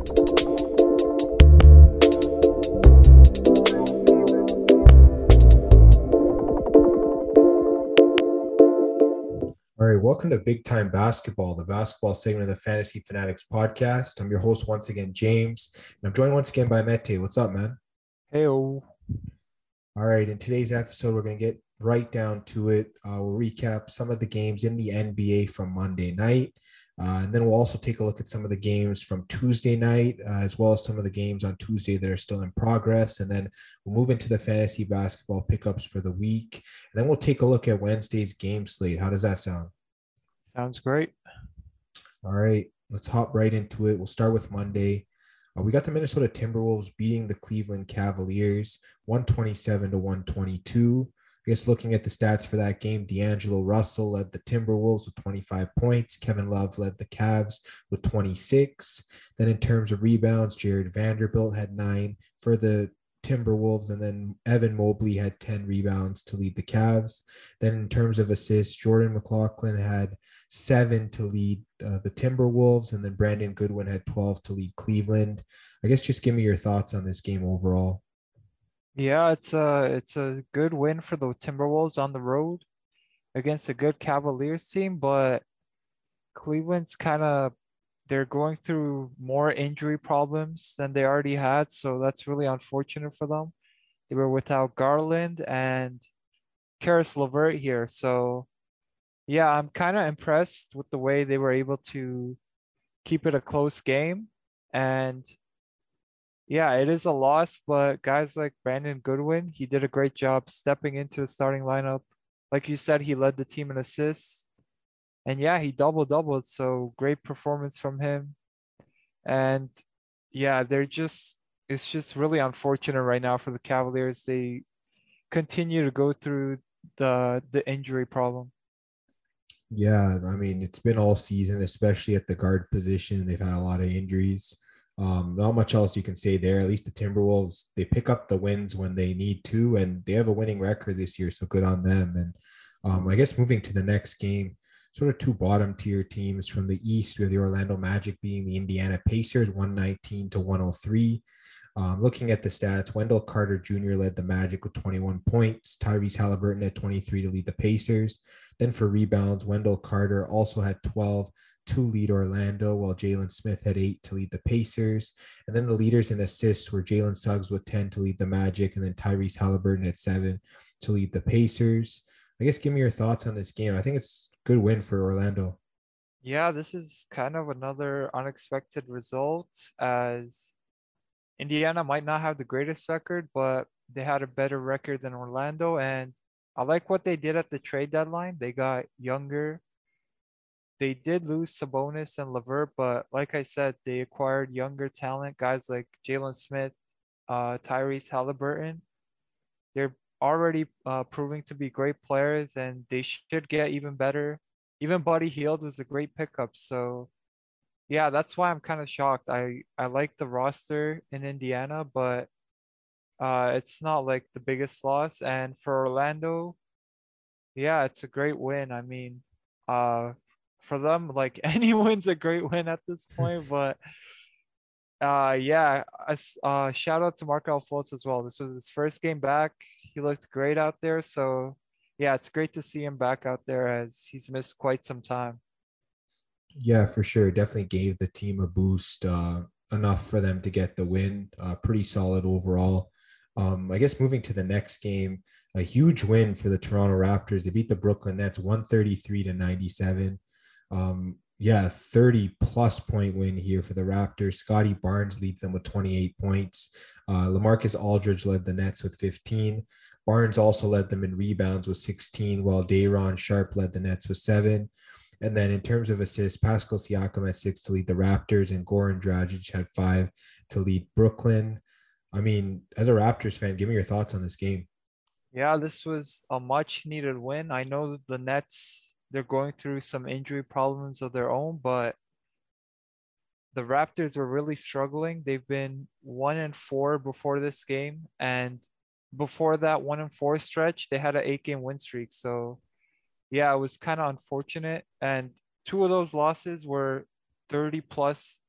All right, welcome to Big Time Basketball, the basketball segment of the Fantasy Fanatics podcast. I'm your host once again, James, and I'm joined once again by Mete. What's up, man? Hey, All right, in today's episode, we're going to get right down to it. Uh, we'll recap some of the games in the NBA from Monday night, uh, and then we'll also take a look at some of the games from Tuesday night, uh, as well as some of the games on Tuesday that are still in progress. And then we'll move into the fantasy basketball pickups for the week. And then we'll take a look at Wednesday's game slate. How does that sound? sounds great. All right, let's hop right into it. We'll start with Monday. Uh, we got the Minnesota Timberwolves beating the Cleveland Cavaliers 127 to 122. I guess looking at the stats for that game, D'Angelo Russell led the Timberwolves with 25 points. Kevin Love led the Cavs with 26. Then in terms of rebounds, Jarred Vanderbilt had nine for the Timberwolves, and then Evan Mobley had 10 rebounds to lead the Cavs. Then in terms of assists, Jordan McLaughlin had seven to lead uh, the Timberwolves, and then Brandon Goodwin had 12 to lead Cleveland. I guess just give me your thoughts on this game overall. Yeah, it's a it's a good win for the Timberwolves on the road against a good Cavaliers team, but Cleveland's kind of they're going through more injury problems than they already had, so that's really unfortunate for them. They were without Garland and Caris LeVert here, so yeah, I'm kind of impressed with the way they were able to keep it a close game and yeah, it is a loss, but guys like Brandon Goodwin, he did a great job stepping into the starting lineup. Like you said, he led the team in assists. And yeah, he double doubled. So great performance from him. And yeah, they're just, it's just really unfortunate right now for the Cavaliers. They continue to go through the the injury problem. Yeah, I mean, it's been all season, especially at the guard position. They've had a lot of injuries. Um, not much else you can say there. At least the Timberwolves, they pick up the wins when they need to, and they have a winning record this year, so good on them. And um, I guess moving to the next game, sort of two bottom tier teams from the East, with the Orlando Magic being the Indiana Pacers, 119 to 103. Um, looking at the stats, Wendell Carter Jr. led the Magic with 21 points. Tyrese Haliburton at 23 to lead the Pacers. Then for rebounds, Wendell Carter also had 12 to lead Orlando, while Jalen Smith had eight to lead the Pacers. And then the leaders in assists were Jalen Suggs with 10 to lead the Magic, and then Tyrese Haliburton at seven to lead the Pacers. I guess give me your thoughts on this game. I think it's a good win for Orlando. Yeah, this is kind of another unexpected result as Indiana might not have the greatest record, but they had a better record than Orlando. And I like what they did at the trade deadline. They got younger, they did lose Sabonis and LeVert, but like I said, they acquired younger talent, guys like Jalen Smith, uh, Tyrese Haliburton. They're already uh, proving to be great players, and they should get even better. Even Buddy Hield was a great pickup. So, yeah, that's why I'm kind of shocked. I I like the roster in Indiana, but uh, it's not like the biggest loss. And for Orlando, yeah, it's a great win. I mean, uh, for them. Like any win's a great win at this point, but uh yeah, uh shout out to Markelle Fultz as well. This was his first game back. He looked great out there. So yeah, it's great to see him back out there as he's missed quite some time. Yeah, for sure. Definitely gave the team a boost. Uh enough for them to get the win. Uh, pretty solid overall. Um, I guess moving to the next game, a huge win for the Toronto Raptors. They beat the Brooklyn Nets 133 to 97. Um, yeah, 30 plus point win here for the Raptors. Scottie Barnes leads them with 28 points. Uh, Lamarcus Aldridge led the Nets with 15. Barnes also led them in rebounds with 16, while Day'Ron Sharpe led the Nets with seven. And then in terms of assists, Pascal Siakam had six to lead the Raptors, and Goran Dragic had five to lead Brooklyn. I mean, as a Raptors fan, give me your thoughts on this game. Yeah, this was a much needed win. I know the Nets they're going through some injury problems of their own, but the Raptors were really struggling. They've been one and four before this game, and before that one and four stretch, they had an eight game win streak. So, yeah, it was kind of unfortunate. And two of those losses were 30 plus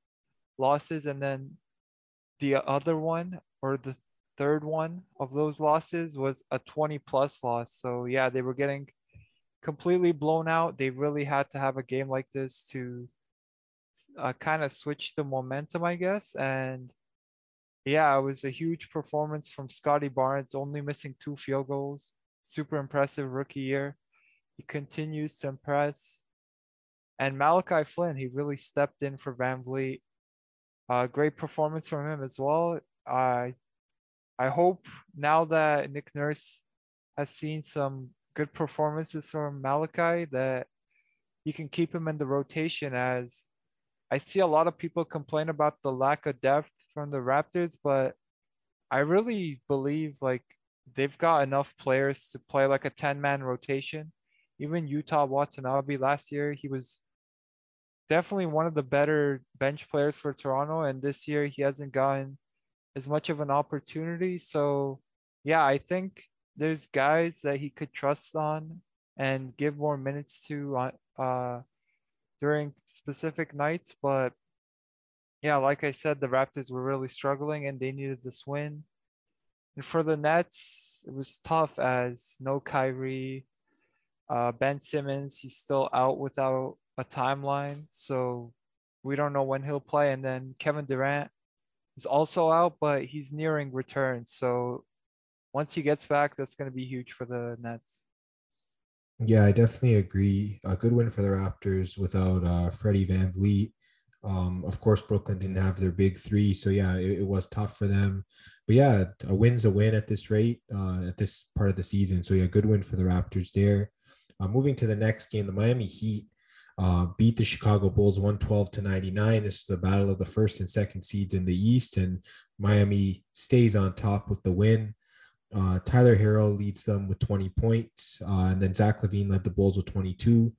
losses, and then the other one or the third one of those losses was a 20 plus loss. So yeah, they were getting completely blown out. They really had to have a game like this to uh, kind of switch the momentum, I guess. And yeah, it was a huge performance from Scottie Barnes, only missing two field goals. Super impressive rookie year. He continues to impress. And Malachi Flynn, he really stepped in for VanVleet. Uh, great performance from him as well. I I hope now that Nick Nurse has seen some good performances from Malachi that you can keep him in the rotation as I see a lot of people complain about the lack of depth from the Raptors, but I really believe like they've got enough players to play like a 10 man rotation. Even Yuta Watanabe last year, he was definitely one of the better bench players for Toronto. And this year, he hasn't gotten as much of an opportunity. So, yeah, I think there's guys that he could trust on and give more minutes to uh, during specific nights. But yeah, like I said, the Raptors were really struggling and they needed this win. And for the Nets, it was tough as no Kyrie, uh, Ben Simmons, he's still out without a timeline. So we don't know when he'll play. And then Kevin Durant is also out, but he's nearing return. So once he gets back, that's going to be huge for the Nets. Yeah, I definitely agree. A good win for the Raptors without uh, Freddie VanVleet. Um, of course, Brooklyn didn't have their big three, so yeah, it, it, was tough for them. But yeah, a win's a win at this rate, uh, at this part of the season. So yeah, good win for the Raptors there. Uh, moving to the next game, the Miami Heat uh, beat the Chicago Bulls 112 to 99. This is the battle of the first and second seeds in the East, and Miami stays on top with the win. Uh, Tyler Herro leads them with 20 points, uh, and then Zach LaVine led the Bulls with 22.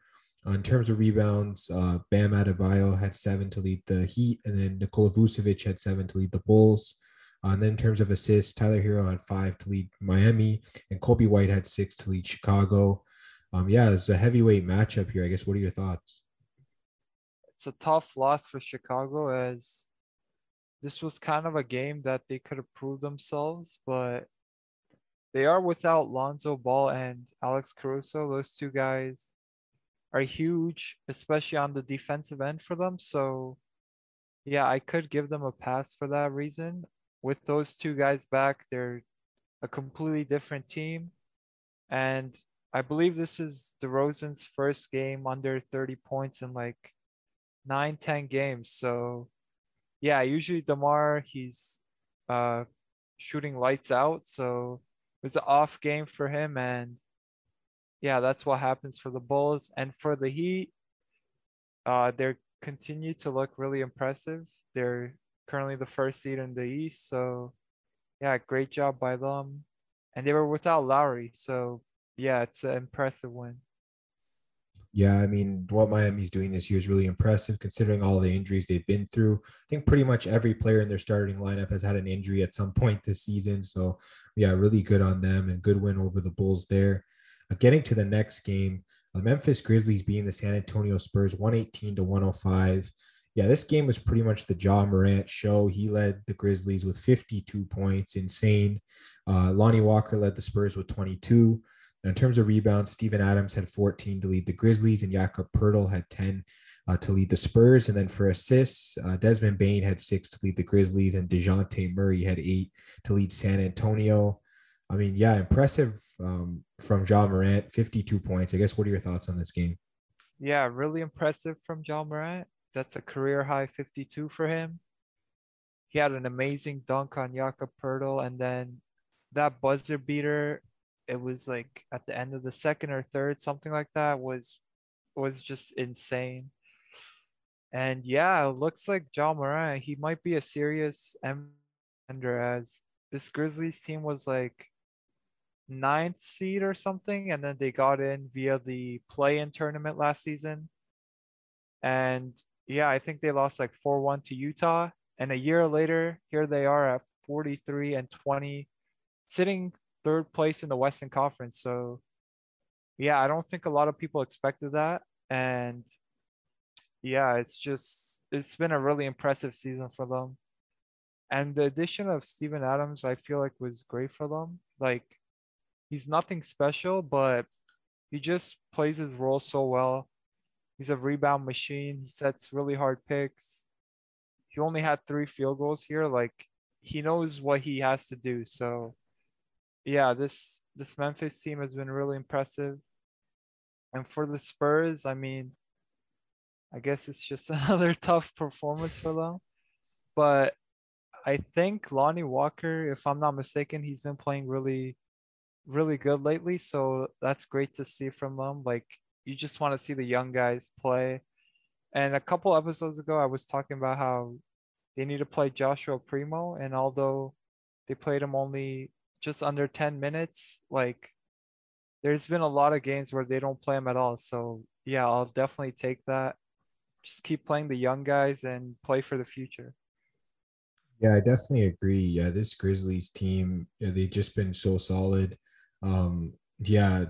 Uh, in terms of rebounds, uh, Bam Adebayo had seven to lead the Heat, and then Nikola Vucevic had seven to lead the Bulls. Uh, and then in terms of assists, Tyler Herro had five to lead Miami, and Coby White had six to lead Chicago. Um, yeah, it's a heavyweight matchup here. I guess. What are your thoughts? It's a tough loss for Chicago as this was kind of a game that they could have proved themselves, but they are without Lonzo Ball and Alex Caruso. Those two guys are huge, especially on the defensive end for them. So, yeah, I could give them a pass for that reason. With those two guys back, they're a completely different team. And I believe this is DeRozan's first game under 30 points in like nine, 10 games. So, yeah, usually DeMar, he's uh, shooting lights out. So, was an off game for him. And yeah, that's what happens for the Bulls. And for the Heat, uh, they continue to look really impressive. They're currently the first seed in the East. So yeah, great job by them. And they were without Lowry. So yeah, it's an impressive win. Yeah, I mean, what Miami's doing this year is really impressive considering all the injuries they've been through. I think pretty much every player in their starting lineup has had an injury at some point this season. So, yeah, really good on them and good win over the Bulls there. Uh, getting to the next game, the Memphis Grizzlies being the San Antonio Spurs 118 to 105. Yeah, this game was pretty much the Ja Morant show. He led the Grizzlies with 52 points, insane. Uh, Lonnie Walker led the Spurs with 22 in terms of rebounds, Steven Adams had 14 to lead the Grizzlies, and Jakob Poeltl had 10 uh, to lead the Spurs. And then for assists, uh, Desmond Bane had six to lead the Grizzlies, and Dejounte Murray had eight to lead San Antonio. I mean, yeah, impressive um, from Ja Morant, 52 points. I guess what are your thoughts on this game? Yeah, really impressive from Ja Morant. That's a career high 52 for him. He had an amazing dunk on Jakob Poeltl, and then that buzzer beater it was like at the end of the second or third, something like that, was was just insane. And yeah, it looks like Ja Morant, he might be a serious ender as this Grizzlies team was like ninth seed or something, and then they got in via the play-in tournament last season. And yeah, I think they lost like 4-1 to Utah. And a year later, here they are at 43 and 20, sitting third place in the Western Conference. So, yeah, I don't think a lot of people expected that. And yeah, it's just it's been a really impressive season for them. And the addition of Steven Adams, I feel like was great for them. Like he's nothing special, but he just plays his role so well. He's a rebound machine. He sets really hard picks. He only had three field goals here. Like he knows what he has to do. So yeah, this this Memphis team has been really impressive. And for the Spurs, I mean, I guess it's just another tough performance for them. But I think Lonnie Walker, if I'm not mistaken, he's been playing really, really good lately. So that's great to see from them. Like you just want to see the young guys play. And a couple episodes ago, I was talking about how they need to play Joshua Primo. And although they played him only just under 10 minutes, like there's been a lot of games where they don't play him at all. So yeah, I'll definitely take that. Just keep playing the young guys and play for the future. Yeah, I definitely agree. Yeah, this Grizzlies team, they've just been so solid. Um, yeah,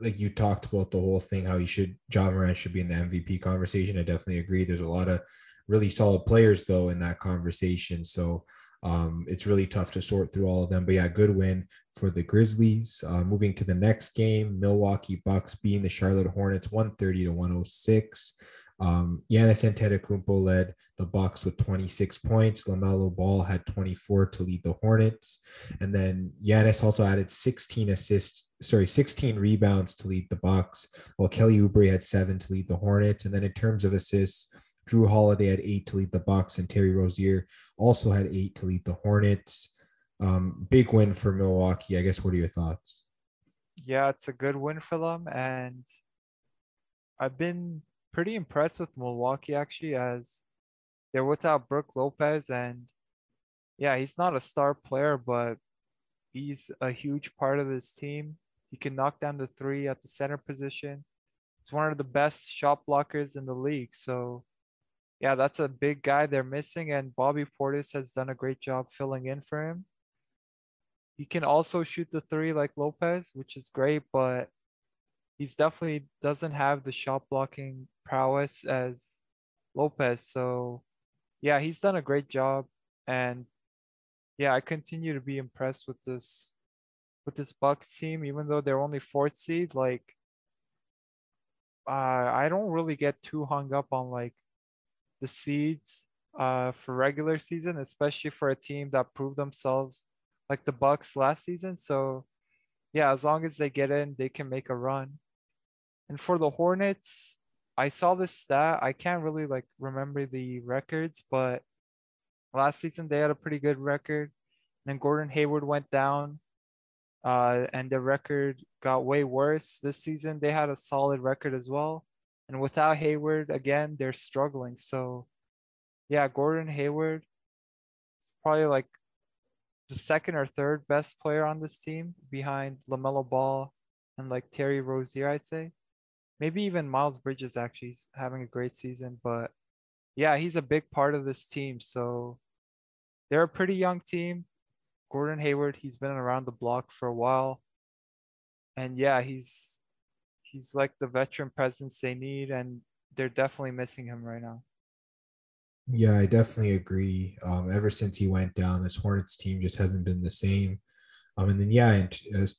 like you talked about the whole thing, how you should John Moran should be in the MVP conversation. I definitely agree. There's a lot of really solid players though in that conversation. So um, it's really tough to sort through all of them. But yeah, good win for the Grizzlies. Uh, moving to the next game, Milwaukee Bucks being the Charlotte Hornets 130 to 106. Um, Giannis Antetokounmpo led the Bucks with 26 points. LaMelo Ball had 24 to lead the Hornets, and then Giannis also added 16 assists, sorry, 16 rebounds to lead the Bucks, while Kelly Oubre had seven to lead the Hornets. And then in terms of assists, Jrue Holiday had eight to lead the Bucks, and Terry Rozier also had eight to lead the Hornets. Um, big win for Milwaukee. I guess. What are your thoughts? Yeah, it's a good win for them, and I've been pretty impressed with Milwaukee actually, as they're without Brook Lopez, and yeah, he's not a star player, but he's a huge part of this team. He can knock down the three at the center position. He's one of the best shot blockers in the league. So yeah, that's a big guy they're missing, and Bobby Portis has done a great job filling in for him. He can also shoot the three like Lopez, which is great, but he's definitely doesn't have the shot blocking prowess as Lopez. So yeah, he's done a great job, and yeah, I continue to be impressed with this with this Bucks team, even though they're only fourth seed. Like, uh, I don't really get too hung up on like the seeds uh, for regular season, especially for a team that proved themselves like the Bucks last season. So yeah, as long as they get in, they can make a run. And for the Hornets, I saw this stat. I can't really like remember the records, but last season they had a pretty good record. And then Gordon Hayward went down, uh, and the record got way worse. This season they had a solid record as well. And without Hayward, again, they're struggling. So, yeah, Gordon Hayward is probably like the second or third best player on this team behind LaMelo Ball and like Terry Rozier, I'd say. Maybe even Miles Bridges actually is having a great season. But yeah, he's a big part of this team. So, they're a pretty young team. Gordon Hayward, he's been around the block for a while. And yeah, he's he's like the veteran presence they need, and they're definitely missing him right now. Yeah, I definitely agree. Um, ever since he went down, this Hornets team just hasn't been the same. Um, and then yeah, in,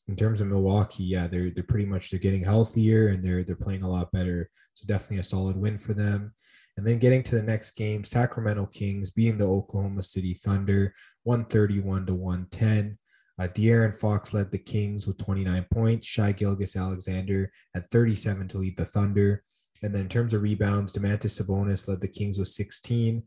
in terms of Milwaukee, yeah, they're they're pretty much they're getting healthier and they're they're playing a lot better. So definitely a solid win for them. And then getting to the next game, Sacramento Kings being the Oklahoma City Thunder, 131 to 110. Uh, De'Aaron Fox led the Kings with 29 points. Shai Gilgeous-Alexander had 37 to lead the Thunder. And then in terms of rebounds, Domantas Sabonis led the Kings with 16.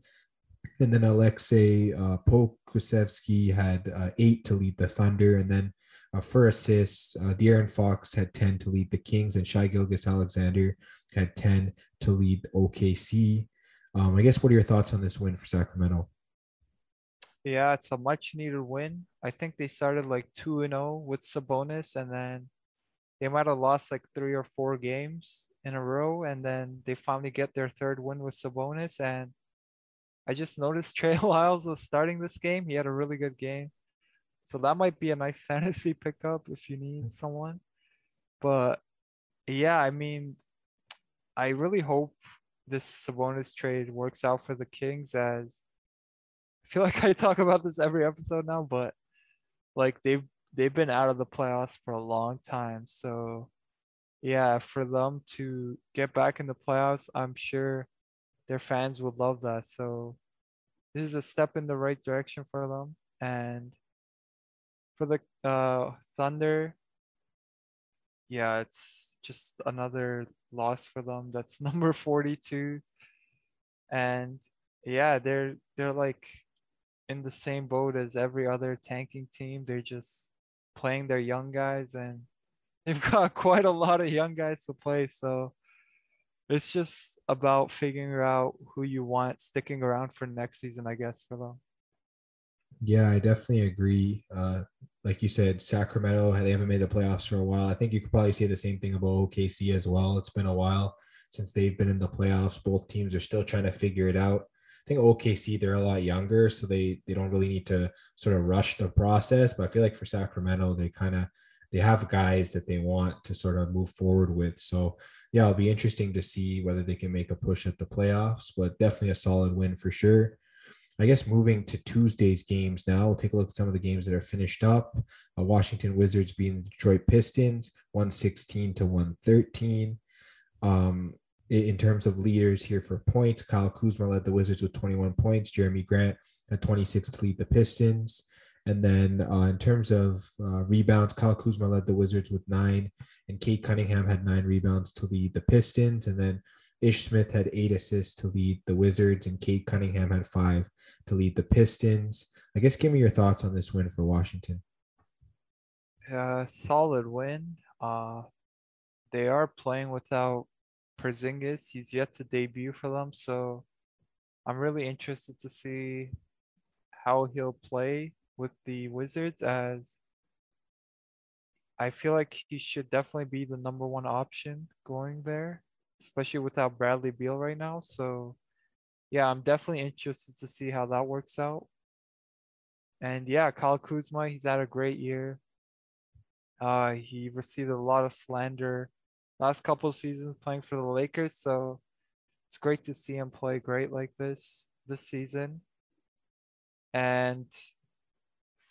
And then Aleksej uh, Pokusevski had uh, eight to lead the Thunder. And then uh, for assists, uh, De'Aaron Fox had 10 to lead the Kings, and Shai Gilgeous-Alexander had 10 to lead OKC. Um, I guess what are your thoughts on this win for Sacramento? Yeah, it's a much needed win. I think they started like 2 and 0 with Sabonis and then they might have lost like 3 or 4 games in a row and then they finally get their third win with Sabonis and I just noticed Trey Lyles was starting this game. He had a really good game. So that might be a nice fantasy pickup if you need mm. someone. But yeah, I mean I really hope this Sabonis trade works out for the Kings as feel like I talk about this every episode now, but like they've they've been out of the playoffs for a long time. So yeah, for them to get back in the playoffs, I'm sure their fans would love that. So this is a step in the right direction for them. And for the uh, Thunder, yeah, it's just another loss for them. That's number 42. And yeah, they're they're like in the same boat as every other tanking team. They're just playing their young guys and they've got quite a lot of young guys to play. So it's just about figuring out who you want sticking around for next season, I guess, for them. Yeah, I definitely agree. Uh, like you said, Sacramento, they haven't made the playoffs for a while. I think you could probably say the same thing about OKC as well. It's been a while since they've been in the playoffs. Both teams are still trying to figure it out. I think OKC, they're a lot younger, so they they don't really need to sort of rush the process. But I feel like for Sacramento, they kind of they have guys that they want to sort of move forward with. So yeah, it'll be interesting to see whether they can make a push at the playoffs, but definitely a solid win for sure. I guess moving to Tuesday's games now, we'll take a look at some of the games that are finished up. Uh, Washington Wizards being the Detroit Pistons, 116 to 113. Um, in terms of leaders here for points, Kyle Kuzma led the Wizards with 21 points. Jerami Grant at 26 to lead the Pistons. And then uh, in terms of uh, rebounds, Kyle Kuzma led the Wizards with nine, and Cade Cunningham had nine rebounds to lead the Pistons. And then Ish Smith had eight assists to lead the Wizards, and Cade Cunningham had five to lead the Pistons. I guess give me your thoughts on this win for Washington. Uh, solid win. Uh, they are playing without Porzingis. He's yet to debut for them, so I'm really interested to see how he'll play with the Wizards as I feel like he should definitely be the number one option going there, especially without Bradley Beal right now. So, yeah, I'm definitely interested to see how that works out. And yeah, Kyle Kuzma, he's had a great year. Uh, he received a lot of slander last couple seasons playing for the Lakers, so it's great to see him play great like this this season. And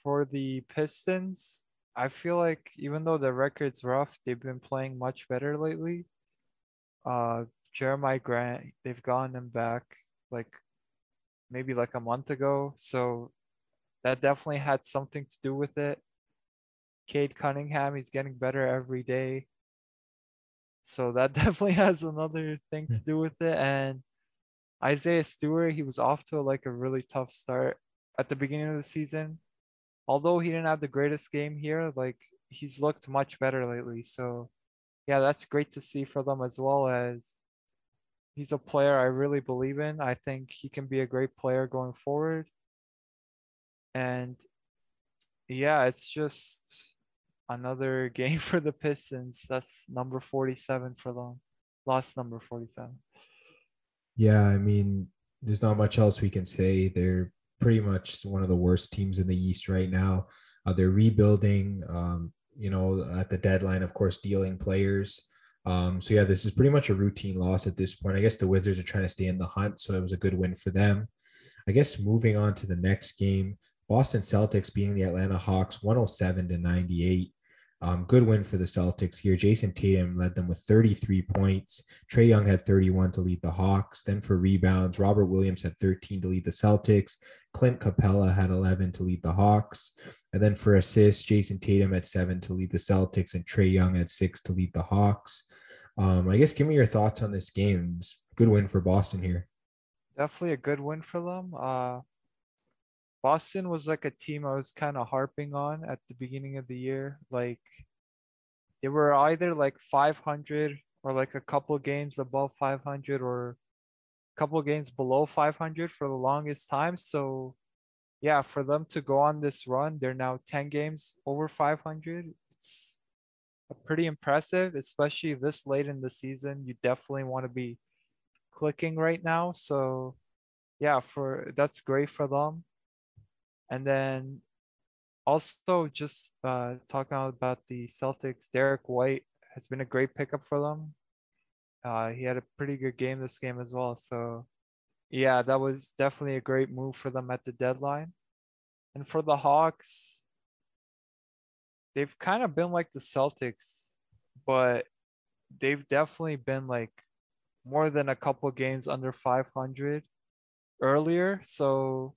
for the Pistons, I feel like even though the record's rough, they've been playing much better lately. Uh, Jerami Grant, they've gotten him back like maybe like a month ago, so that definitely had something to do with it. Cade Cunningham, he's getting better every day. So that definitely has another thing hmm. to do with it. And Isaiah Stewart, he was off to like a really tough start at the beginning of the season although he didn't have the greatest game here, like he's looked much better lately. So yeah, that's great to see for them as well as he's a player I really believe in. I think he can be a great player going forward. And yeah, it's just another game for the Pistons. That's number 47 for them. Lost number 47. Yeah, I mean, there's not much else we can say. They're pretty much one of the worst teams in the East right now. Uh, they're rebuilding, um, you know, at the deadline, of course, dealing players. Um, so yeah, this is pretty much a routine loss at this point. I guess the Wizards are trying to stay in the hunt, so it was a good win for them. I guess moving on to the next game, Boston Celtics beating the Atlanta Hawks 107 to 98. Um, good win for the Celtics here. Jayson Tatum led them with 33 points. Trae Young had 31 to lead the Hawks. Then for rebounds, Robert Williams had 13 to lead the Celtics. Clint Capela had 11 to lead the Hawks. And then for assists, Jayson Tatum had seven to lead the Celtics, and Trae Young had six to lead the Hawks. Um, I guess give me your thoughts on this game. Good win for Boston here. Definitely a good win for them. Uh, Boston was like a team I was kind of harping on at the beginning of the year. Like they were either like 500 or like a couple games above 500 or a couple games below 500 for the longest time. So yeah, for them to go on this run, they're now 10 games over 500. It's pretty impressive, especially this late in the season. You definitely want to be clicking right now. So yeah, for that's great for them. And then also just uh, talking about the Celtics, Derrick White has been a great pickup for them. Uh, he had a pretty good game this game as well. So, yeah, that was definitely a great move for them at the deadline. And for the Hawks, they've kind of been like the Celtics, but they've definitely been like more than a couple games under 500 earlier. So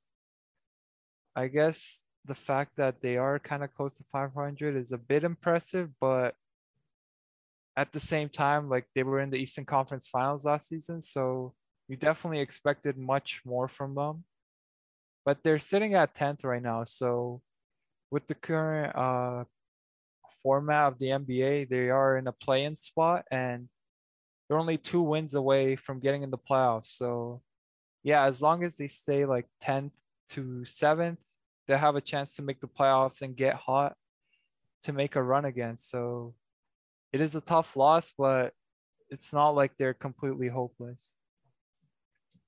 I guess the fact that they are kind of close to 500 is a bit impressive, but at the same time, like they were in the Eastern Conference Finals last season, so we definitely expected much more from them. But they're sitting at 10th right now, so with the current uh, format of the NBA, they are in a play-in spot, and they're only two wins away from getting in the playoffs. So, yeah, as long as they stay like 10th to 7th, they have a chance to make the playoffs and get hot to make a run again. So, it is a tough loss, but it's not like they're completely hopeless.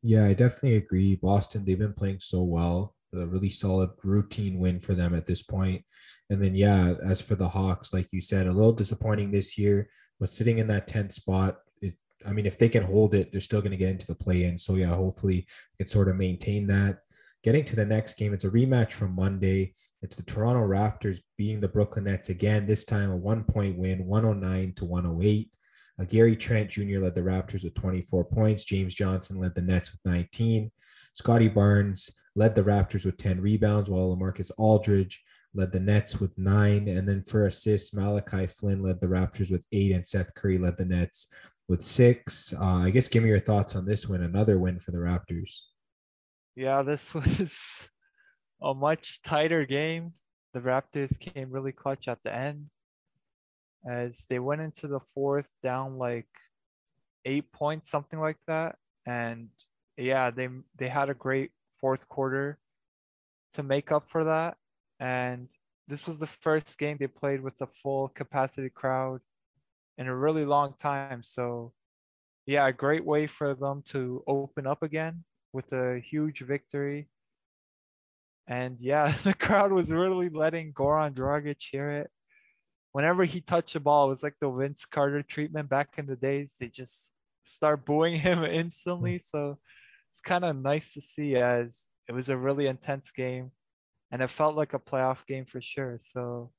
Yeah, I definitely agree. Boston, they've been playing so well. A really solid routine win for them at this point. And then, yeah, as for the Hawks, like you said, a little disappointing this year, but sitting in that 10th spot, it, I mean, if they can hold it, they're still going to get into the play in. So, yeah, hopefully, can sort of maintain that. Getting to the next game, it's a rematch from Monday. It's the Toronto Raptors beating the Brooklyn Nets again, this time a one point win, 109 to 108. Uh, Gary Trent Jr. led the Raptors with 24 points. James Johnson led the Nets with 19. Scottie Barnes led the Raptors with 10 rebounds, while Lamarcus Aldridge led the Nets with nine. And then for assists, Malachi Flynn led the Raptors with eight, and Seth Curry led the Nets with six. Uh, I guess give me your thoughts on this win, another win for the Raptors. Yeah, this was a much tighter game. The Raptors came really clutch at the end as they went into the fourth down like eight points, something like that. And yeah, they they had a great fourth quarter to make up for that. And this was the first game they played with a full capacity crowd in a really long time. So yeah, a great way for them to open up again with a huge victory and yeah, the crowd was really letting Goran Dragic hear it. Whenever he touched the ball, it was like the Vince Carter treatment back in the days. They just start booing him instantly. So it's kind of nice to see as it was a really intense game and it felt like a playoff game for sure. So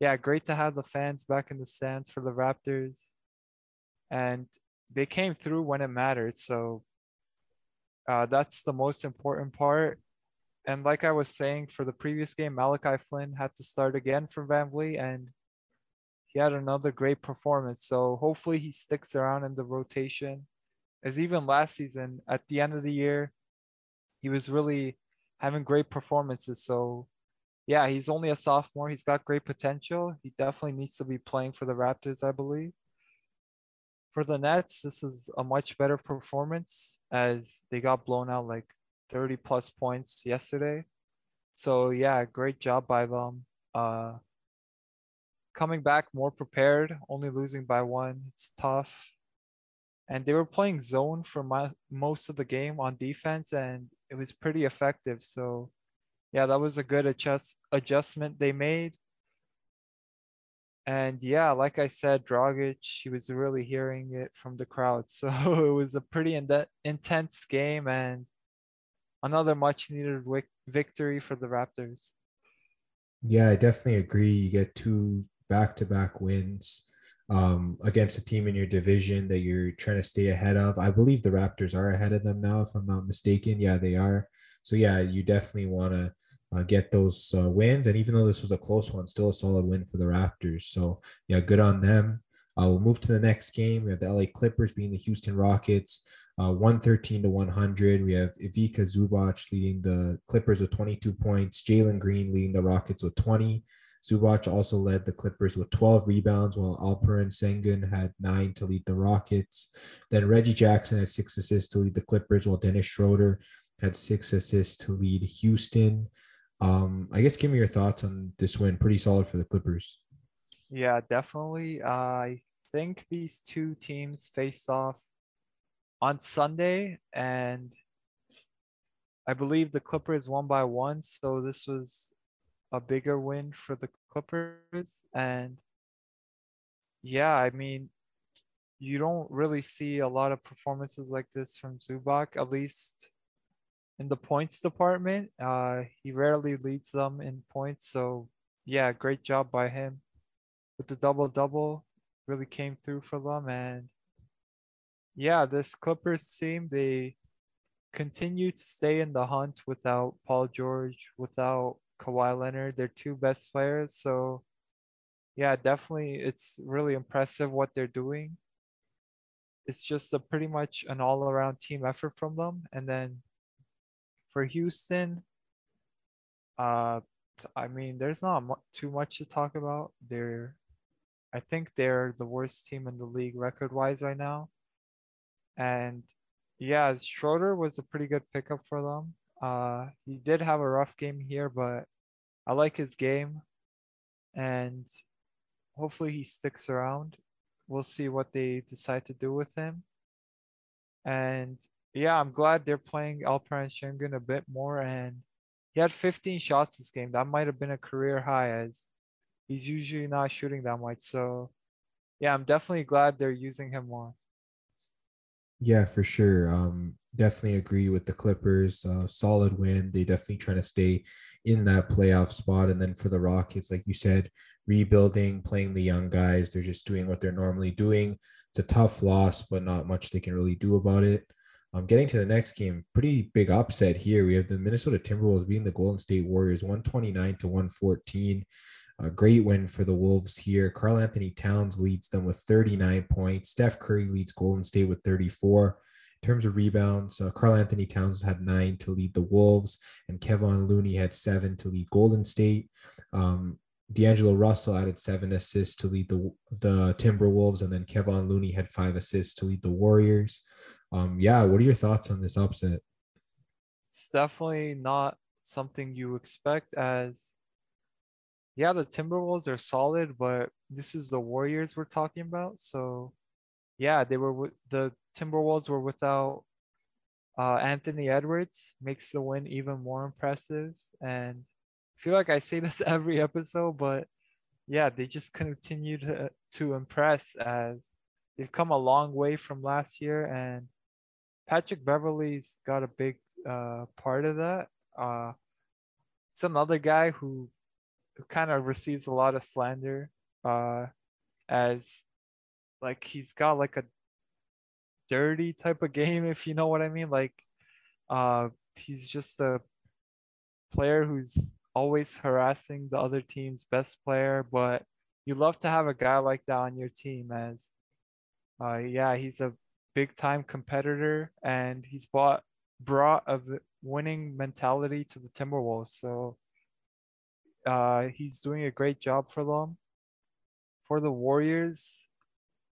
yeah, great to have the fans back in the stands for the Raptors. And they came through when it mattered. So uh, that's the most important part and like I was saying for the previous game, Malachi Flynn had to start again for VanVleet, and he had another great performance. So hopefully he sticks around in the rotation. As even last season, at the end of the year, he was really having great performances. So yeah, he's only a sophomore. He's got great potential. He definitely needs to be playing for the Raptors, I believe. For the Nets, this was a much better performance as they got blown out like 30 plus points yesterday. So yeah, great job by them. Uh, coming back more prepared, only losing by one. It's tough. And they were playing zone for my, most of the game on defense, and it was pretty effective. So, yeah, that was a good adjust adjustment they made. And yeah, like I said, Dragic, he was really hearing it from the crowd. So it was a pretty in- intense game, and another much needed victory for the Raptors. Yeah, I definitely agree. You get two back to back wins um, against a team in your division that you're trying to stay ahead of. I believe the Raptors are ahead of them now, if I'm not mistaken. Yeah, they are. So, yeah, you definitely want to uh, get those uh, wins. And even though this was a close one, still a solid win for the Raptors. So, yeah, good on them. Uh, we'll move to the next game. We have the LA Clippers being the Houston Rockets, uh, 113 to 100. We have Ivica Zubac leading the Clippers with 22 points, Jalen Green leading the Rockets with 20. Zubac also led the Clippers with 12 rebounds, while Alperen Sengun had nine to lead the Rockets. Then Reggie Jackson had six assists to lead the Clippers, while Dennis Schroeder had six assists to lead Houston. Um, I guess give me your thoughts on this win. Pretty solid for the Clippers. Yeah, definitely. Uh, I think these two teams faced off on Sunday, and I believe the Clippers won by one. So this was a bigger win for the Clippers. And yeah, I mean, you don't really see a lot of performances like this from Zubac, at least in the points department. Uh, he rarely leads them in points. So, yeah, great job by him with the double double. Really came through for them. And yeah, this Clippers team, they continue to stay in the hunt without Paul George, without Kawhi Leonard, their two best players. So, yeah, definitely, it's really impressive what they're doing. It's just a pretty much an all around team effort from them. And then for Houston, uh, I mean, there's not mu- too much to talk about. They're, I think they're the worst team in the league record wise right now. And yeah, Schroeder was a pretty good pickup for them. Uh, he did have a rough game here, but I like his game, and hopefully he sticks around. We'll see what they decide to do with him. And yeah, I'm glad they're playing Alperen Sengun a bit more. And he had 15 shots this game. That might have been a career high, as he's usually not shooting that much. So yeah, I'm definitely glad they're using him more. Yeah, for sure. Um, definitely agree with the Clippers. Uh, solid win. They definitely trying to stay in that playoff spot. And then for the Rockets, like you said, rebuilding, playing the young guys. They're just doing what they're normally doing. It's a tough loss, but not much they can really do about it. Um, getting to the next game, pretty big upset here. We have the Minnesota Timberwolves beating the Golden State Warriors 129 to 114. A great win for the Wolves here. Karl-Anthony Towns leads them with 39 points. Steph Curry leads Golden State with 34. In terms of rebounds, uh, Karl-Anthony Towns had nine to lead the Wolves, and Kevon Looney had seven to lead Golden State. Um, D'Angelo Russell added seven assists to lead the the Timberwolves, and then Kevon Looney had five assists to lead the Warriors. Um, yeah, what are your thoughts on this upset? It's definitely not something you expect as yeah, the Timberwolves are solid, but this is the Warriors we're talking about. So, yeah, they were with the Timberwolves were without uh, Anthony Edwards, makes the win even more impressive. And I feel like I say this every episode, but yeah, they just continue to to impress as they've come a long way from last year. And Patrick Beverley's got a big uh, part of that. Uh, it's another guy who who kind of receives a lot of slander uh as like he's got like a dirty type of game if you know what I mean like uh he's just a player who's always harassing the other team's best player but you love to have a guy like that on your team as uh yeah he's a big time competitor and he's bought brought a winning mentality to the Timberwolves so uh, he's doing a great job for them. For the Warriors,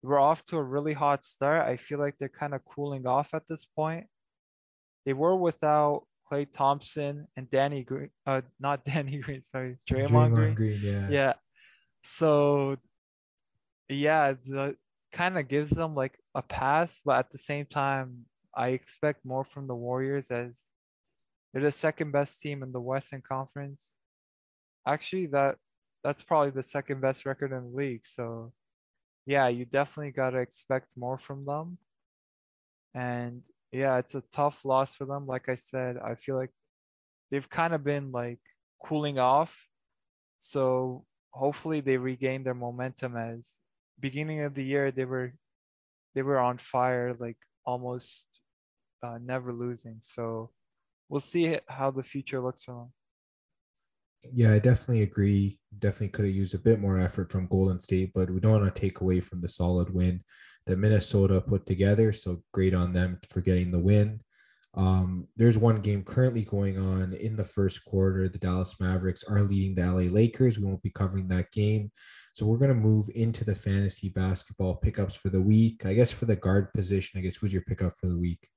we're off to a really hot start. I feel like they're kind of cooling off at this point. They were without Klay Thompson and Danny Green, uh, not Danny Green, sorry, Draymond, Draymond Green. Green. Yeah. Yeah. So, yeah, the kind of gives them like a pass, but at the same time, I expect more from the Warriors as they're the second best team in the Western Conference actually that that's probably the second best record in the league. So yeah, you definitely got to expect more from them. And yeah, it's a tough loss for them. Like I said, I feel like they've kind of been like cooling off. So hopefully they regain their momentum as beginning of the year they were they were on fire like almost uh, never losing. So we'll see how the future looks for them. Yeah, I definitely agree. Definitely could have used a bit more effort from Golden State, but we don't want to take away from the solid win that Minnesota put together. So great on them for getting the win. Um, there's one game currently going on in the first quarter. The Dallas Mavericks are leading the LA Lakers. We won't be covering that game. So we're going to move into the fantasy basketball pickups for the week. I guess for the guard position, I guess who's your pickup for the week?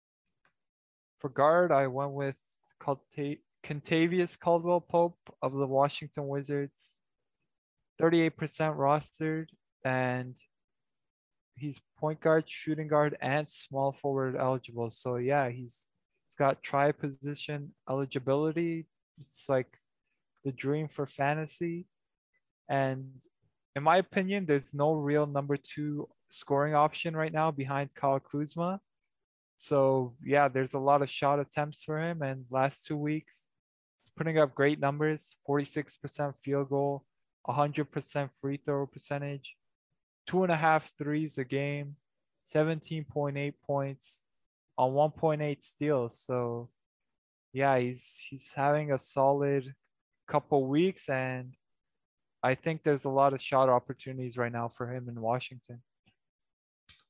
For guard, I went with Tate Kentavious Caldwell Pope of the Washington Wizards, 38% rostered, and he's point guard, shooting guard, and small forward eligible. So yeah, he's he's got tri position eligibility. It's like the dream for fantasy. And in my opinion, there's no real number two scoring option right now behind Kyle Kuzma. So yeah, there's a lot of shot attempts for him. And last two weeks, putting up great numbers: 46% field goal, 100% free throw percentage, two and a half threes a game, 17.8 points on 1.8 steals. So yeah, he's he's having a solid couple weeks, and I think there's a lot of shot opportunities right now for him in Washington.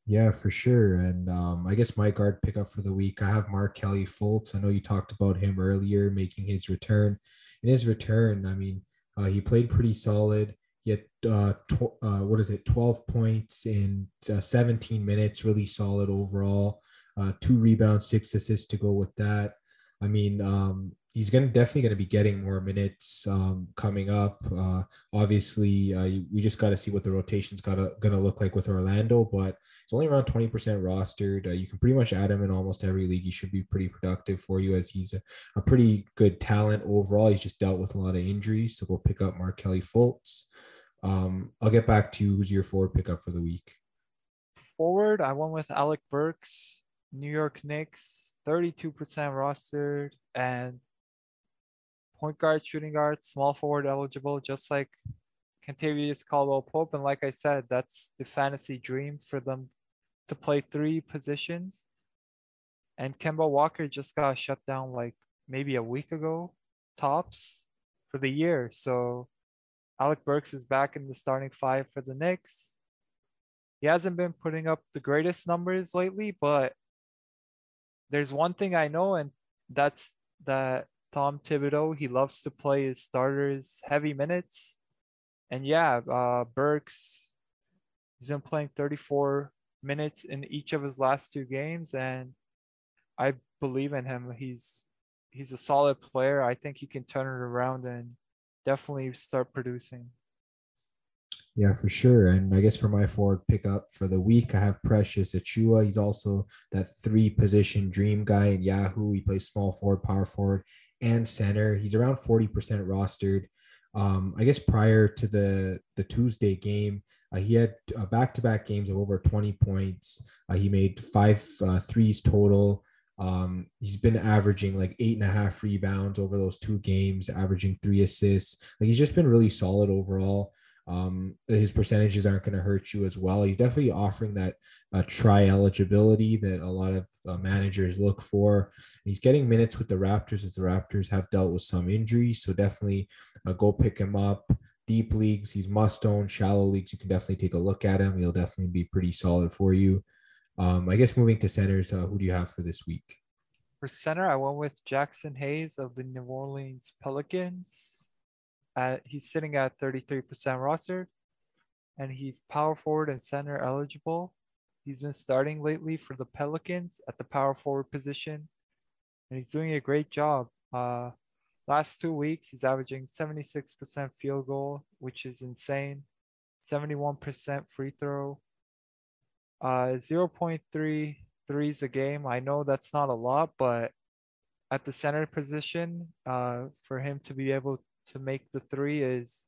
Yeah, for sure. And um, I guess my guard pickup for the week, I have Markelle Fultz. I know you talked about him earlier, making his return. In his return, I mean, uh, he played pretty solid. He had uh, tw- uh, what is it, 12 points in uh, 17 minutes, really solid overall. Uh, two rebounds, six assists to go with that. I mean, um, he's going to definitely going to be getting more minutes um, coming up. Uh, obviously, uh, we just got to see what the rotation's got going to look like with Orlando, but it's only around 20% rostered. Uh, you can pretty much add him in almost every league. He should be pretty productive for you as he's a, a, pretty good talent overall. He's just dealt with a lot of injuries. So go pick up Markelle Fultz. Um, I'll get back to who's your forward pickup for the week. Forward, I went with Alec Burks. New York Knicks, 32% rostered, and point guard, shooting guard, small forward eligible, just like Kentavious Caldwell Pope. And like I said, that's the fantasy dream for them to play three positions. And Kemba Walker just got shut down like maybe a week ago, tops for the year. So Alec Burks is back in the starting five for the Knicks. He hasn't been putting up the greatest numbers lately, but there's one thing I know, and that's that Tom Thibodeau, he loves to play his starters heavy minutes. And yeah, uh, Burks, he's been playing 34 minutes in each of his last two games, and I believe in him. He's he's a solid player. I think he can turn it around and definitely start producing. Yeah, for sure. And I guess for my forward pickup for the week, I have Precious Achiuwa. He's also that three position dream guy in Yahoo. He plays small forward, power forward, and center. He's around 40% rostered. Um, I guess prior to the the Tuesday game, uh, he had back to back games of over 20 points. Uh, he made five uh, threes total. Um, he's been averaging like eight and a half rebounds over those two games, averaging three assists. Like he's just been really solid overall. Um, his percentages aren't going to hurt you as well. He's definitely offering that uh, try eligibility that a lot of uh, managers look for. He's getting minutes with the Raptors as the Raptors have dealt with some injuries, so definitely uh, go pick him up. Deep leagues, he's must own. Shallow leagues, you can definitely take a look at him. He'll definitely be pretty solid for you. Um, I guess moving to centers, uh, who do you have for this week? For center, I went with Jaxson Hayes of the New Orleans Pelicans. At, he's sitting at 33% rostered, and he's power forward and center eligible. He's been starting lately for the Pelicans at the power forward position, and he's doing a great job. Uh, last two weeks, he's averaging 76% field goal, which is insane. 71% free throw. Uh, 0.3 threes a game. I know that's not a lot, but at the center position, uh, for him to be able to make the three is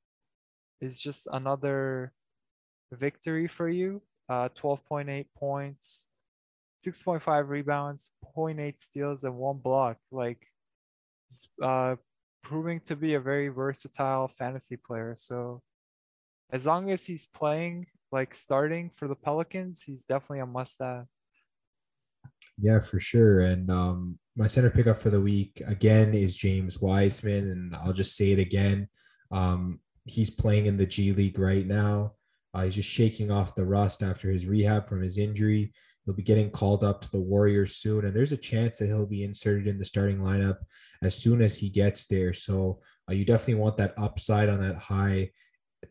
is just another victory for you. Uh, 12.8 points, 6.5 rebounds, 0.8 steals, and one block. Like, uh, proving to be a very versatile fantasy player. So, as long as he's playing, like starting for the Pelicans, he's definitely a must have. Yeah, for sure. And um, my center pickup for the week again is James Wiseman, and I'll just say it again. Um, he's playing in the G League right now. Uh, he's just shaking off the rust after his rehab from his injury. He'll be getting called up to the Warriors soon, and there's a chance that he'll be inserted in the starting lineup as soon as he gets there. So uh, you definitely want that upside on that high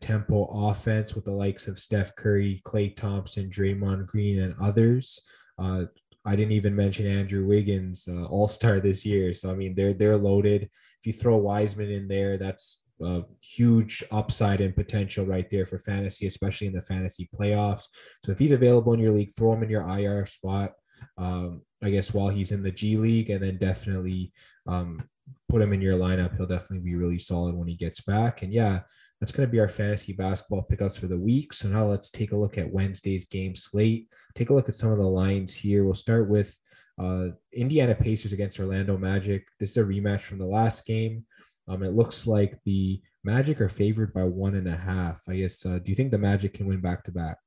tempo offense with the likes of Steph Curry, Klay Thompson, Draymond Green, and others. Uh, I didn't even mention Andrew Wiggins, uh, All Star this year. So I mean, they're they're loaded. If you throw Wiseman in there, that's a huge upside and potential right there for fantasy, especially in the fantasy playoffs. So if he's available in your league, throw him in your IR spot. Um, I guess while he's in the G League, and then definitely um, put him in your lineup. He'll definitely be really solid when he gets back. And yeah, that's going to be our fantasy basketball pickups for the week. So now let's take a look at Wednesday's game slate. Take a look at some of the lines here. We'll start with uh, Indiana Pacers against Orlando Magic. This is a rematch from the last game. Um, it looks like the Magic are favored by one and a half. I guess. Uh, do you think the Magic can win back to back?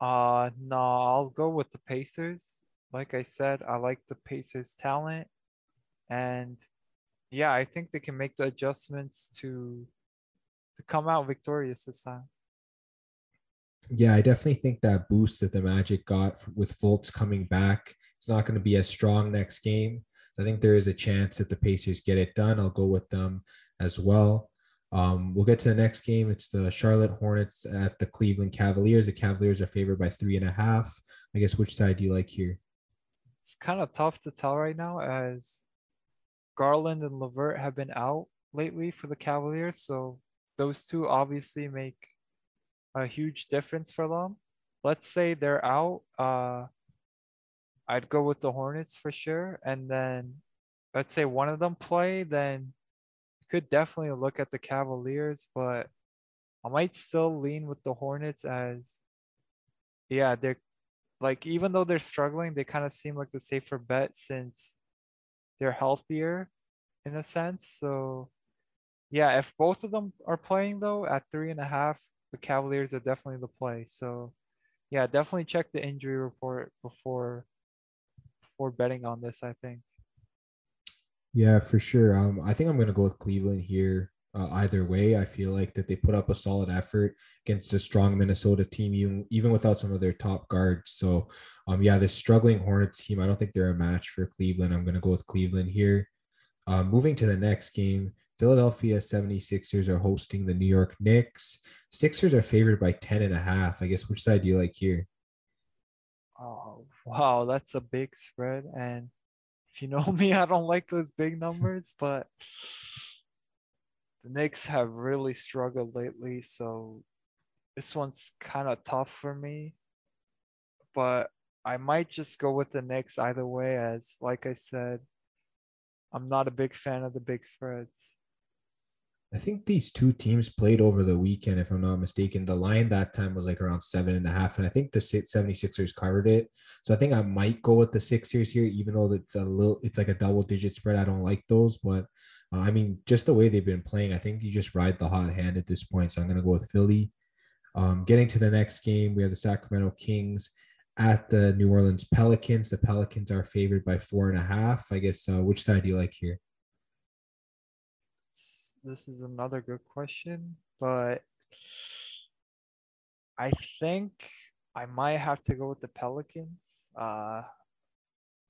Uh, no, I'll go with the Pacers. Like I said, I like the Pacers' talent, and yeah, I think they can make the adjustments to to come out victorious this time. Yeah, I definitely think that boost that the Magic got with Fultz coming back, it's not going to be as strong next game. I think there is a chance that the Pacers get it done. I'll go with them as well. Um, we'll get to the next game. It's the Charlotte Hornets at the Cleveland Cavaliers. The Cavaliers are favored by three and a half. I guess which side do you like here? It's kind of tough to tell right now as Garland and LeVert have been out lately for the Cavaliers. So those two obviously make a huge difference for them. Let's say they're out. Uh, I'd go with the Hornets for sure. And then let's say one of them play, then you could definitely look at the Cavaliers, but I might still lean with the Hornets as yeah, they're like even though they're struggling, they kind of seem like the safer bet since they're healthier in a sense. So yeah, if both of them are playing though at three and a half, the Cavaliers are definitely the play. So yeah, definitely check the injury report before before betting on this, I think. Yeah, for sure. Um, I think I'm gonna go with Cleveland here. Uh, either way, I feel like that they put up a solid effort against a strong Minnesota team, even even without some of their top guards. So, um, yeah, this struggling Hornets team, I don't think they're a match for Cleveland. I'm gonna go with Cleveland here. Uh, moving to the next game, Philadelphia 76ers are hosting the New York Knicks. Sixers are favored by 10 and a half. I guess which side do you like here? Oh, wow, that's a big spread. And if you know me, I don't like those big numbers, but the Knicks have really struggled lately. So this one's kind of tough for me. But I might just go with the Knicks either way, as like I said, I'm not a big fan of the big spreads. I think these two teams played over the weekend, if I'm not mistaken. The line that time was like around seven and a half, and I think the 76ers covered it. So I think I might go with the Sixers here, even though it's a little, it's like a double digit spread. I don't like those, but uh, I mean, just the way they've been playing, I think you just ride the hot hand at this point. So I'm going to go with Philly. Um, getting to the next game, we have the Sacramento Kings at the New Orleans Pelicans. The Pelicans are favored by four and a half. I guess uh, which side do you like here? This is another good question, but I think I might have to go with the Pelicans. Uh,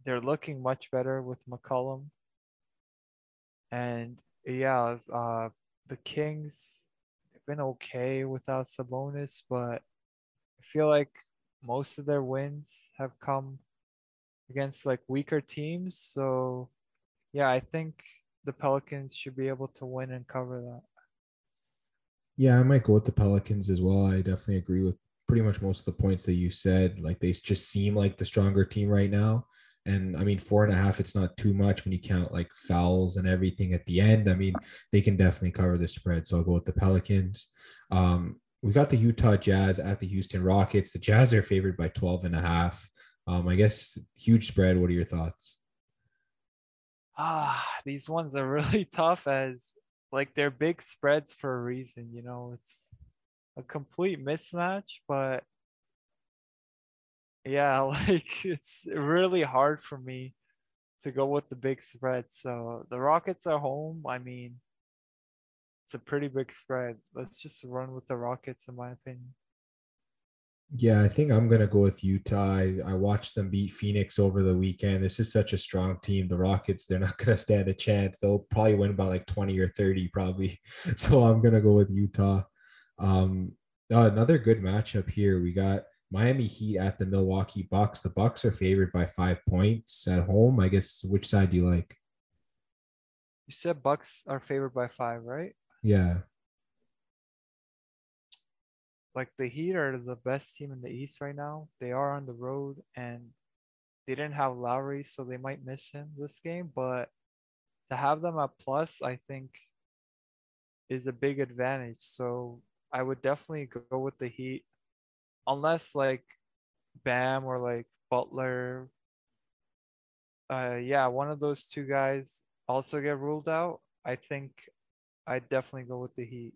they're looking much better with McCollum. And yeah, uh, the Kings have been okay without Sabonis, but I feel like most of their wins have come against like weaker teams. So yeah, I think the Pelicans should be able to win and cover that. Yeah, I might go with the Pelicans as well. I definitely agree with pretty much most of the points that you said. Like they just seem like the stronger team right now. And I mean, four and a half, it's not too much when you count like fouls and everything at the end. I mean, they can definitely cover the spread. So I'll go with the Pelicans. Um, we got the Utah Jazz at the Houston Rockets. The Jazz are favored by 12 and a half. Um, I guess huge spread. What are your thoughts? Ah, these ones are really tough as like they're big spreads for a reason, you know, it's a complete mismatch, but yeah, like it's really hard for me to go with the big spread. So the Rockets are home. I mean, it's a pretty big spread. Let's just run with the Rockets, in my opinion. Yeah, I think I'm gonna go with Utah. I, I, watched them beat Phoenix over the weekend. This is such a strong team. The Rockets, they're not gonna stand a chance. They'll probably win by like 20 or 30, probably. So I'm gonna go with Utah. Um, uh, another good matchup here. We got Miami Heat at the Milwaukee Bucks. The Bucks are favored by five points at home. I guess which side do you like? You said Bucks are favored by five, right? Yeah like the Heat are the best team in the East right now. They are on the road and they didn't have Lowry, so they might miss him this game. But to have them at plus, I think, is a big advantage. So I would definitely go with the Heat, unless like Bam or like Butler. Uh, yeah, one of those two guys also get ruled out. I think I'd definitely go with the Heat.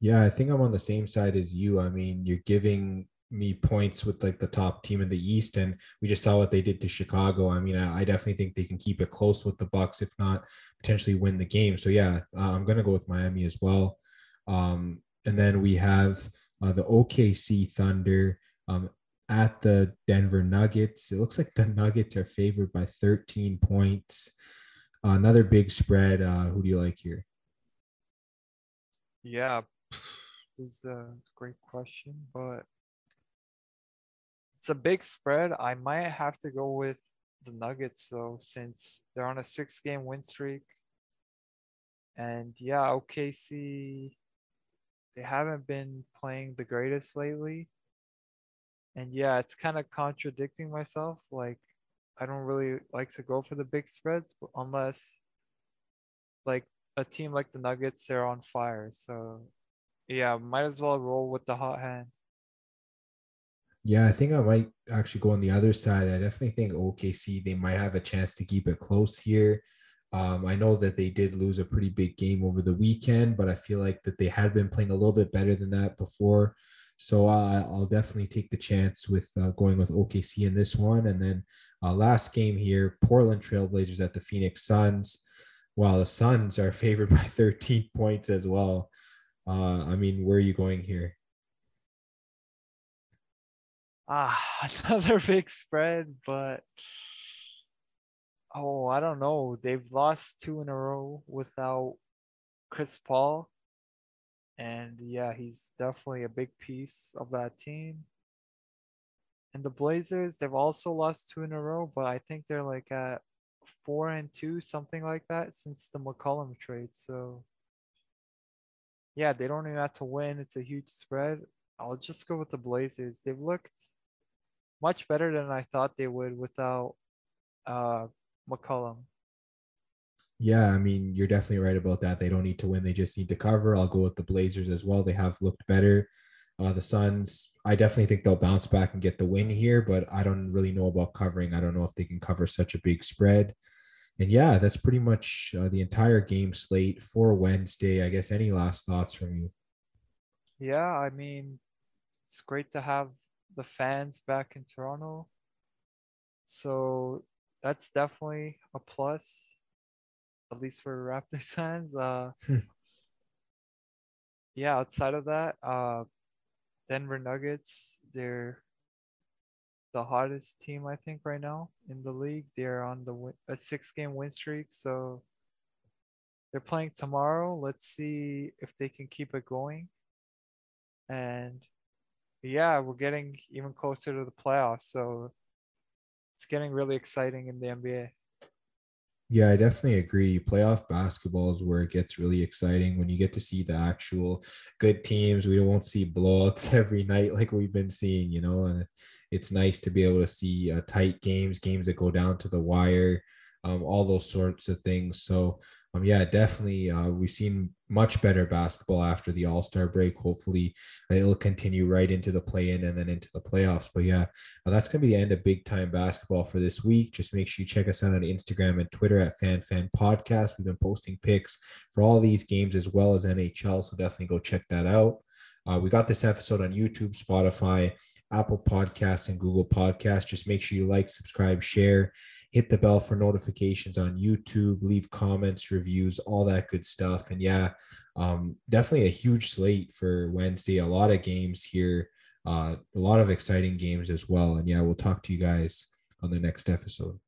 Yeah, I think I'm on the same side as you. I mean, you're giving me points with like the top team in the East, and we just saw what they did to Chicago. I mean, I, I definitely think they can keep it close with the Bucks, if not potentially win the game. So yeah, uh, I'm gonna go with Miami as well. Um, and then we have uh, the OKC Thunder um, at the Denver Nuggets. It looks like the Nuggets are favored by 13 points. Uh, another big spread. Uh, who do you like here? Yeah, is a great question, but it's a big spread. I might have to go with the Nuggets though, since they're on a six game win streak. And yeah, OKC, they haven't been playing the greatest lately. And yeah, it's kind of contradicting myself. Like, I don't really like to go for the big spreads unless, like, a team like the Nuggets, they're on fire. So, yeah, might as well roll with the hot hand. Yeah, I think I might actually go on the other side. I definitely think OKC they might have a chance to keep it close here. Um, I know that they did lose a pretty big game over the weekend, but I feel like that they had been playing a little bit better than that before. So uh, I'll definitely take the chance with uh, going with OKC in this one. And then uh, last game here, Portland Trailblazers at the Phoenix Suns. While the Suns are favored by 13 points as well. Uh, I mean, where are you going here? Ah, another big spread, but oh, I don't know. They've lost two in a row without Chris Paul. And yeah, he's definitely a big piece of that team. And the Blazers, they've also lost two in a row, but I think they're like at four and two, something like that, since the McCollum trade. So yeah, they don't even have to win. It's a huge spread. I'll just go with the Blazers. They've looked much better than I thought they would without uh, McCollum. Yeah, I mean, you're definitely right about that. They don't need to win; they just need to cover. I'll go with the Blazers as well. They have looked better. Uh, the Suns, I definitely think they'll bounce back and get the win here, but I don't really know about covering. I don't know if they can cover such a big spread. And yeah, that's pretty much uh, the entire game slate for Wednesday. I guess any last thoughts from you? Yeah, I mean, it's great to have the fans back in Toronto. So that's definitely a plus, at least for Raptors fans. Uh, hmm. yeah, outside of that, uh, Denver Nuggets, they're the hottest team I think right now in the league. They're on the a six game win streak, so they're playing tomorrow. Let's see if they can keep it going. And yeah, we're getting even closer to the playoffs. So it's getting really exciting in the NBA. Yeah, I definitely agree. Playoff basketball is where it gets really exciting when you get to see the actual good teams. We won't see blowouts every night like we've been seeing, you know, and it's nice to be able to see uh, tight games, games that go down to the wire, um, all those sorts of things. So um, yeah, definitely. Uh, we've seen much better basketball after the All Star break. Hopefully, it'll continue right into the play in and then into the playoffs. But yeah, uh, that's going to be the end of big time basketball for this week. Just make sure you check us out on Instagram and Twitter at Fan Fan Podcast. We've been posting picks for all these games as well as NHL. So definitely go check that out. Uh, we got this episode on YouTube, Spotify, Apple Podcasts, and Google Podcasts. Just make sure you like, subscribe, share hit the bell for notifications on YouTube, leave comments, reviews, all that good stuff. And yeah, um, definitely a huge slate for Wednesday. A lot of games here, uh, a lot of exciting games as well. And yeah, we'll talk to you guys on the next episode.